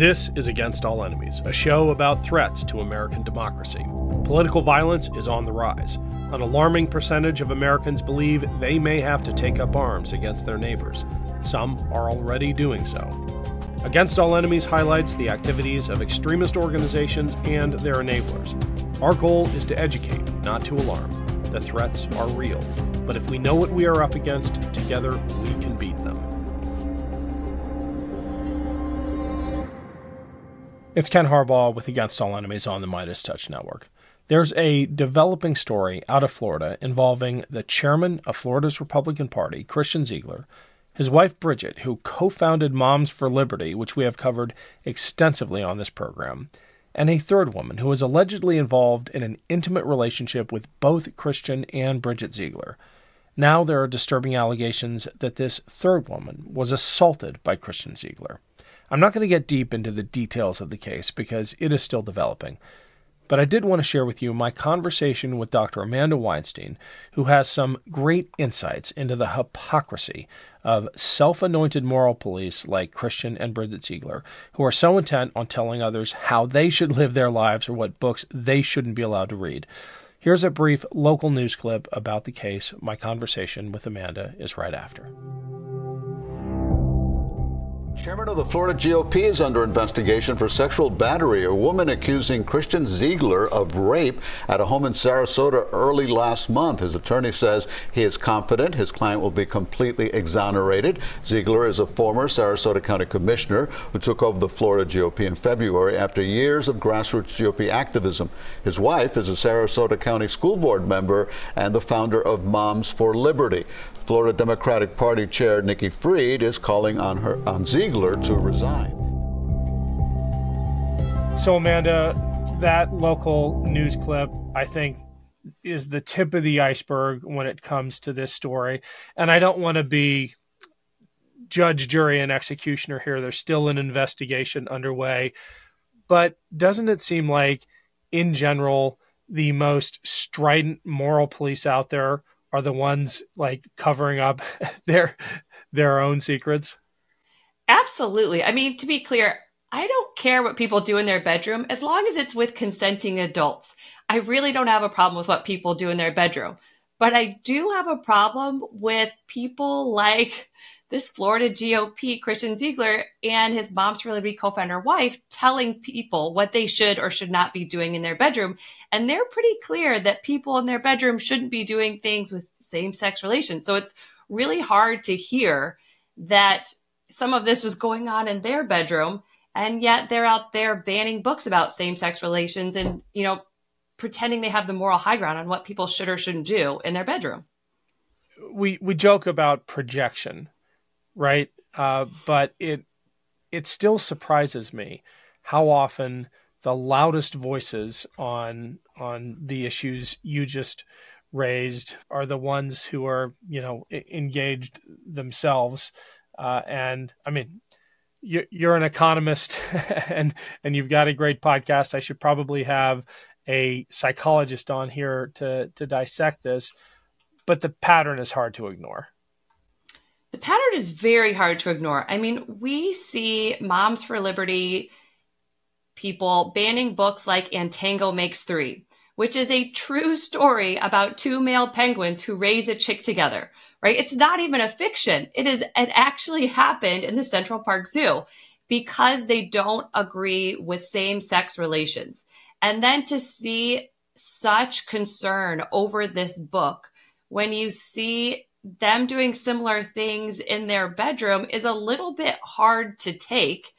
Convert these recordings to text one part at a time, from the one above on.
This is Against All Enemies, a show about threats to American democracy. Political violence is on the rise. An alarming percentage of Americans believe they may have to take up arms against their neighbors. Some are already doing so. Against All Enemies highlights the activities of extremist organizations and their enablers. Our goal is to educate, not to alarm. The threats are real, but if we know what we are up against, together we can beat them. It's Ken Harbaugh with Against All Enemies on the Midas Touch Network. There's a developing story out of Florida involving the chairman of Florida's Republican Party, Christian Ziegler, his wife Bridget, who co founded Moms for Liberty, which we have covered extensively on this program, and a third woman who was allegedly involved in an intimate relationship with both Christian and Bridget Ziegler. Now there are disturbing allegations that this third woman was assaulted by Christian Ziegler. I'm not going to get deep into the details of the case because it is still developing. But I did want to share with you my conversation with Dr. Amanda Weinstein, who has some great insights into the hypocrisy of self anointed moral police like Christian and Bridget Ziegler, who are so intent on telling others how they should live their lives or what books they shouldn't be allowed to read. Here's a brief local news clip about the case. My conversation with Amanda is right after. Chairman of the Florida GOP is under investigation for sexual battery. A woman accusing Christian Ziegler of rape at a home in Sarasota early last month. His attorney says he is confident his client will be completely exonerated. Ziegler is a former Sarasota County Commissioner who took over the Florida GOP in February after years of grassroots GOP activism. His wife is a Sarasota County School Board member and the founder of Moms for Liberty. Florida Democratic Party Chair Nikki Fried is calling on her on Ziegler to resign. So Amanda, that local news clip, I think, is the tip of the iceberg when it comes to this story. And I don't want to be judge, jury, and executioner here. There's still an investigation underway. But doesn't it seem like, in general, the most strident moral police out there are the ones like covering up their their own secrets? Absolutely. I mean, to be clear, I don't care what people do in their bedroom as long as it's with consenting adults. I really don't have a problem with what people do in their bedroom. But I do have a problem with people like this Florida GOP, Christian Ziegler, and his Moms Liberty co founder wife telling people what they should or should not be doing in their bedroom. And they're pretty clear that people in their bedroom shouldn't be doing things with same sex relations. So it's really hard to hear that some of this was going on in their bedroom. And yet they're out there banning books about same sex relations and, you know, pretending they have the moral high ground on what people should or shouldn't do in their bedroom. We we joke about projection right? Uh, but it it still surprises me how often the loudest voices on on the issues you just raised are the ones who are you know engaged themselves uh, and i mean you're, you're an economist and and you've got a great podcast i should probably have a psychologist on here to to dissect this but the pattern is hard to ignore the pattern is very hard to ignore. I mean, we see Moms for Liberty people banning books like And Tango Makes Three, which is a true story about two male penguins who raise a chick together, right? It's not even a fiction. It is, it actually happened in the Central Park Zoo because they don't agree with same sex relations. And then to see such concern over this book when you see them doing similar things in their bedroom is a little bit hard to take.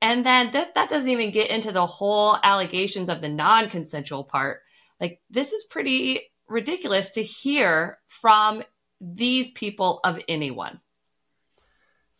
And then that, that doesn't even get into the whole allegations of the non consensual part. Like, this is pretty ridiculous to hear from these people of anyone.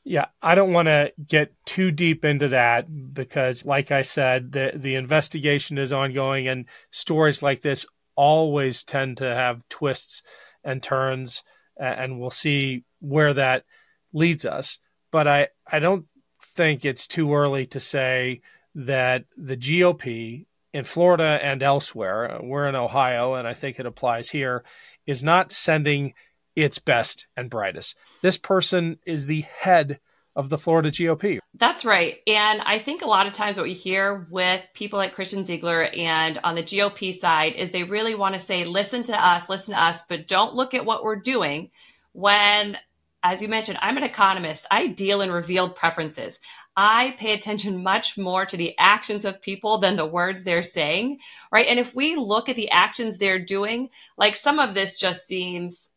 Yeah, I don't want to get too deep into that because, like I said, the the investigation is ongoing, and stories like this always tend to have twists and turns and we'll see where that leads us. But I, I don't think it's too early to say that the GOP in Florida and elsewhere, we're in Ohio, and I think it applies here, is not sending its best and brightest. This person is the head of the Florida GOP. That's right. And I think a lot of times what we hear with people like Christian Ziegler and on the GOP side is they really want to say, listen to us, listen to us, but don't look at what we're doing. When, as you mentioned, I'm an economist, I deal in revealed preferences. I pay attention much more to the actions of people than the words they're saying, right? And if we look at the actions they're doing, like some of this just seems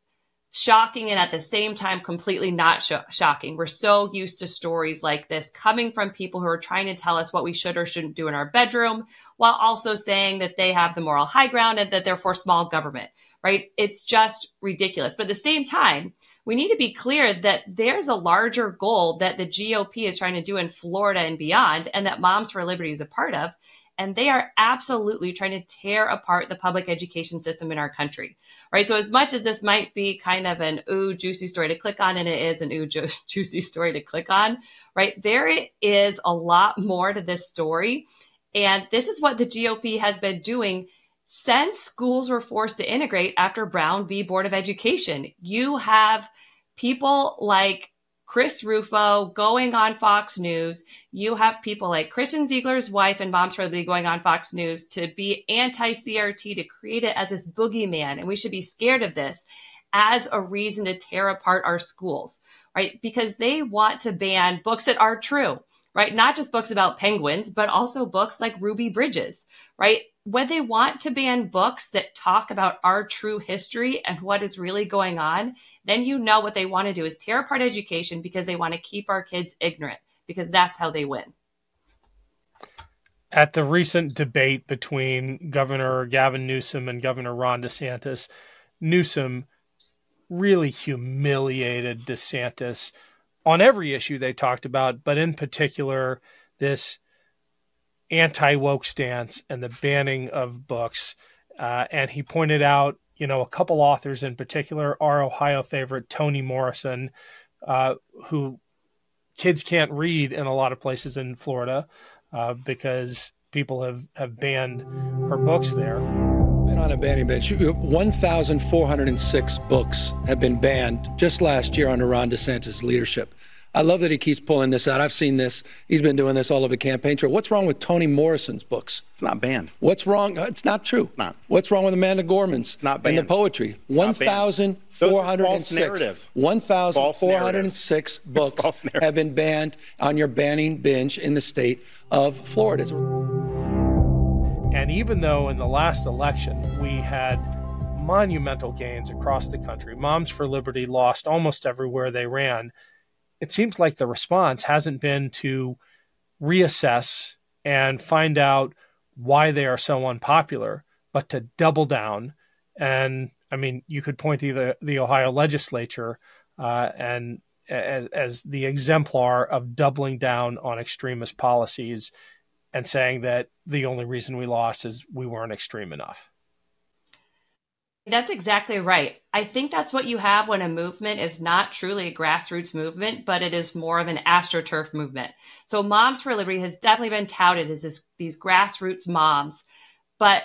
shocking and at the same time completely not sh- shocking. We're so used to stories like this coming from people who are trying to tell us what we should or shouldn't do in our bedroom while also saying that they have the moral high ground and that they're for small government, right? It's just ridiculous. But at the same time, we need to be clear that there's a larger goal that the GOP is trying to do in Florida and beyond, and that Moms for Liberty is a part of and they are absolutely trying to tear apart the public education system in our country. Right. So as much as this might be kind of an ooh juicy story to click on, and it is an ooh ju- juicy story to click on, right? There is a lot more to this story. And this is what the GOP has been doing since schools were forced to integrate after Brown v. Board of Education. You have people like Chris Rufo going on Fox News. You have people like Christian Ziegler's wife and Moms Liberty going on Fox News to be anti CRT, to create it as this boogeyman. And we should be scared of this as a reason to tear apart our schools, right? Because they want to ban books that are true, right? Not just books about penguins, but also books like Ruby Bridges, right? When they want to ban books that talk about our true history and what is really going on, then you know what they want to do is tear apart education because they want to keep our kids ignorant because that's how they win. At the recent debate between Governor Gavin Newsom and Governor Ron DeSantis, Newsom really humiliated DeSantis on every issue they talked about, but in particular, this anti woke stance and the banning of books. Uh, and he pointed out, you know, a couple authors in particular, our Ohio favorite, Toni Morrison, uh, who kids can't read in a lot of places in Florida uh, because people have, have banned her books there. Been on a banning bench. 1,406 books have been banned just last year under Ron DeSantis' leadership. I love that he keeps pulling this out. I've seen this. He's been doing this all over campaign trail. What's wrong with Toni Morrison's books? It's not banned. What's wrong? Uh, it's not true. Not. What's wrong with Amanda Gorman's? It's not banned. And the poetry. 1,406. 1,406 books have been banned on your banning bench in the state of Florida. And even though in the last election we had monumental gains across the country, Moms for Liberty lost almost everywhere they ran it seems like the response hasn't been to reassess and find out why they are so unpopular, but to double down. And I mean, you could point to the, the Ohio legislature uh, and as, as the exemplar of doubling down on extremist policies and saying that the only reason we lost is we weren't extreme enough. That's exactly right. I think that's what you have when a movement is not truly a grassroots movement, but it is more of an astroturf movement. So Moms for Liberty has definitely been touted as this, these grassroots moms, but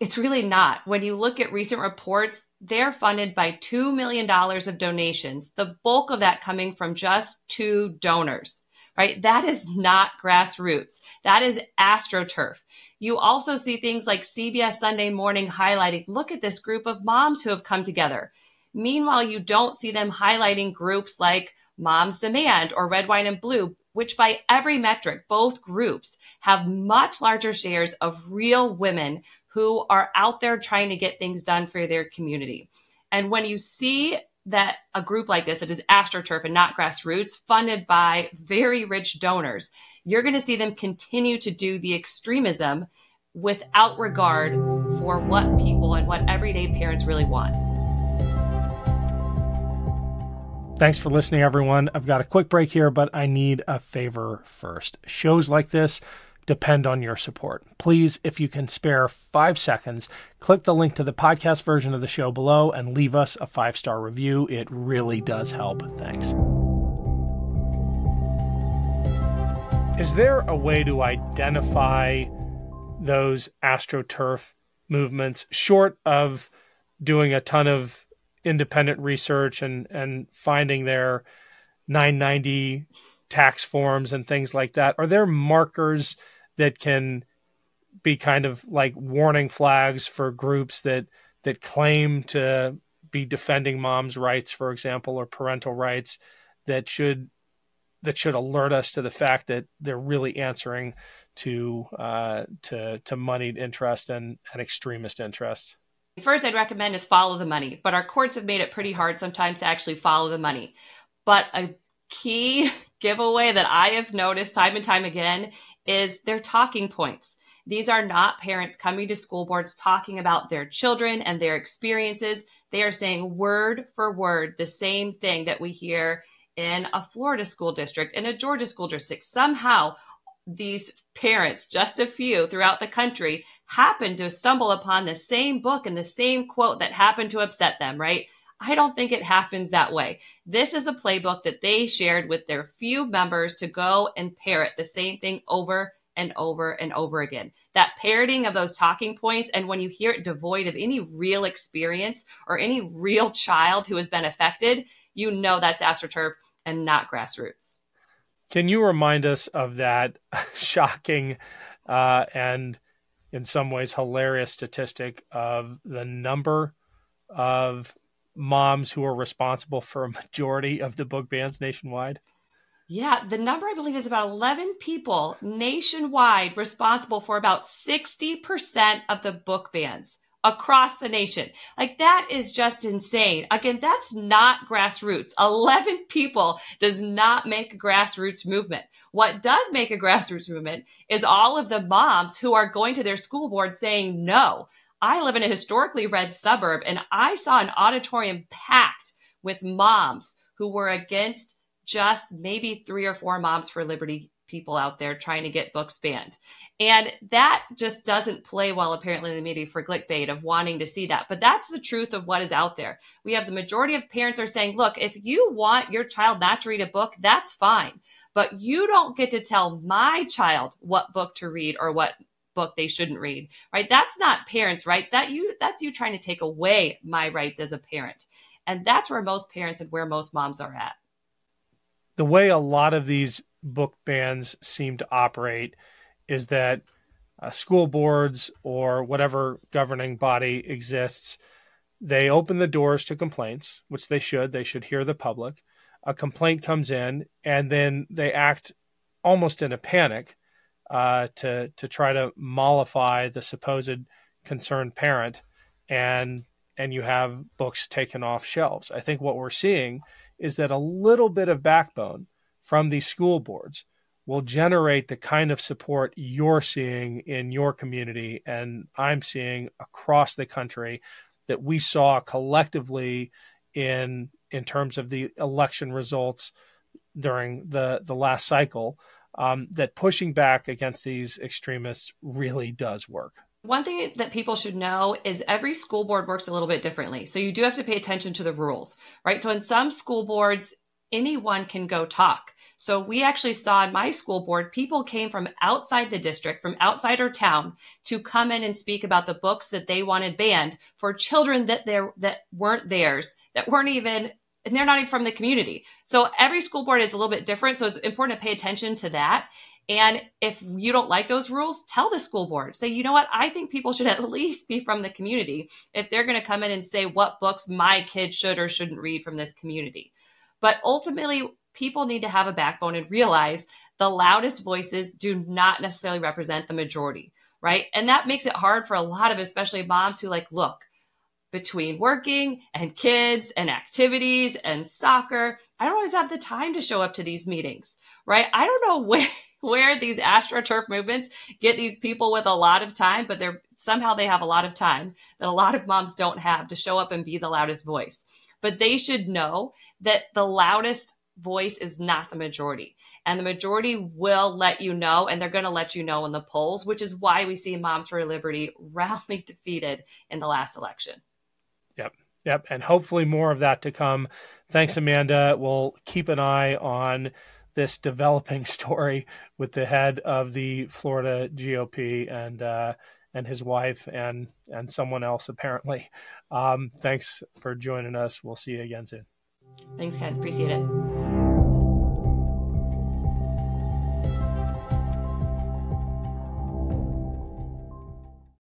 it's really not. When you look at recent reports, they're funded by $2 million of donations, the bulk of that coming from just two donors right? That is not grassroots. That is astroturf. You also see things like CBS Sunday Morning highlighting look at this group of moms who have come together. Meanwhile, you don't see them highlighting groups like Moms Demand or Red Wine and Blue, which by every metric, both groups have much larger shares of real women who are out there trying to get things done for their community. And when you see that a group like this, that is AstroTurf and not grassroots, funded by very rich donors, you're going to see them continue to do the extremism without regard for what people and what everyday parents really want. Thanks for listening, everyone. I've got a quick break here, but I need a favor first. Shows like this depend on your support. Please, if you can spare five seconds, click the link to the podcast version of the show below and leave us a five star review. It really does help. Thanks. Is there a way to identify those astroturf movements short of doing a ton of independent research and, and finding their 990 tax forms and things like that? Are there markers that can be kind of like warning flags for groups that that claim to be defending mom's rights, for example, or parental rights that should that should alert us to the fact that they're really answering to uh, to to moneyed interest and, and extremist interests. First, I'd recommend is follow the money, but our courts have made it pretty hard sometimes to actually follow the money. But a key giveaway that I have noticed time and time again is their talking points. These are not parents coming to school boards talking about their children and their experiences. They are saying word for word the same thing that we hear in a Florida school district, in a Georgia school district. Somehow, these parents, just a few throughout the country, happen to stumble upon the same book and the same quote that happened to upset them, right? I don't think it happens that way. This is a playbook that they shared with their few members to go and parrot the same thing over and over and over again. That parroting of those talking points, and when you hear it devoid of any real experience or any real child who has been affected, you know that's AstroTurf and not grassroots. Can you remind us of that shocking uh, and in some ways hilarious statistic of the number of moms who are responsible for a majority of the book bans nationwide? Yeah, the number I believe is about 11 people nationwide responsible for about 60% of the book bans across the nation. Like that is just insane. Again, that's not grassroots. 11 people does not make a grassroots movement. What does make a grassroots movement is all of the moms who are going to their school board saying no. I live in a historically red suburb and I saw an auditorium packed with moms who were against just maybe three or four moms for liberty people out there trying to get books banned. And that just doesn't play well, apparently, in the media for clickbait of wanting to see that. But that's the truth of what is out there. We have the majority of parents are saying, look, if you want your child not to read a book, that's fine. But you don't get to tell my child what book to read or what book they shouldn't read right that's not parents rights that you that's you trying to take away my rights as a parent and that's where most parents and where most moms are at the way a lot of these book bans seem to operate is that uh, school boards or whatever governing body exists, they open the doors to complaints, which they should. They should hear the public. A complaint comes in, and then they act almost in a panic uh, to to try to mollify the supposed concerned parent, and and you have books taken off shelves. I think what we're seeing is that a little bit of backbone from these school boards will generate the kind of support you're seeing in your community and I'm seeing across the country that we saw collectively in in terms of the election results during the the last cycle um, that pushing back against these extremists really does work. One thing that people should know is every school board works a little bit differently. So you do have to pay attention to the rules, right? So in some school boards, anyone can go talk. So we actually saw in my school board, people came from outside the district, from outside our town to come in and speak about the books that they wanted banned for children that there that weren't theirs, that weren't even and they're not even from the community. So every school board is a little bit different. So it's important to pay attention to that. And if you don't like those rules, tell the school board. Say, you know what? I think people should at least be from the community if they're going to come in and say what books my kids should or shouldn't read from this community. But ultimately, people need to have a backbone and realize the loudest voices do not necessarily represent the majority, right? And that makes it hard for a lot of, especially moms who like, look, between working and kids and activities and soccer, I don't always have the time to show up to these meetings, right? I don't know where, where these astroturf movements get these people with a lot of time, but they're somehow they have a lot of time that a lot of moms don't have to show up and be the loudest voice. But they should know that the loudest voice is not the majority. And the majority will let you know, and they're going to let you know in the polls, which is why we see Moms for Liberty roundly defeated in the last election. Yep. Yep. And hopefully more of that to come. Thanks, Amanda. We'll keep an eye on this developing story with the head of the Florida GOP and, uh, and his wife and and someone else apparently. Um, thanks for joining us. We'll see you again soon. Thanks, Ken. Appreciate it.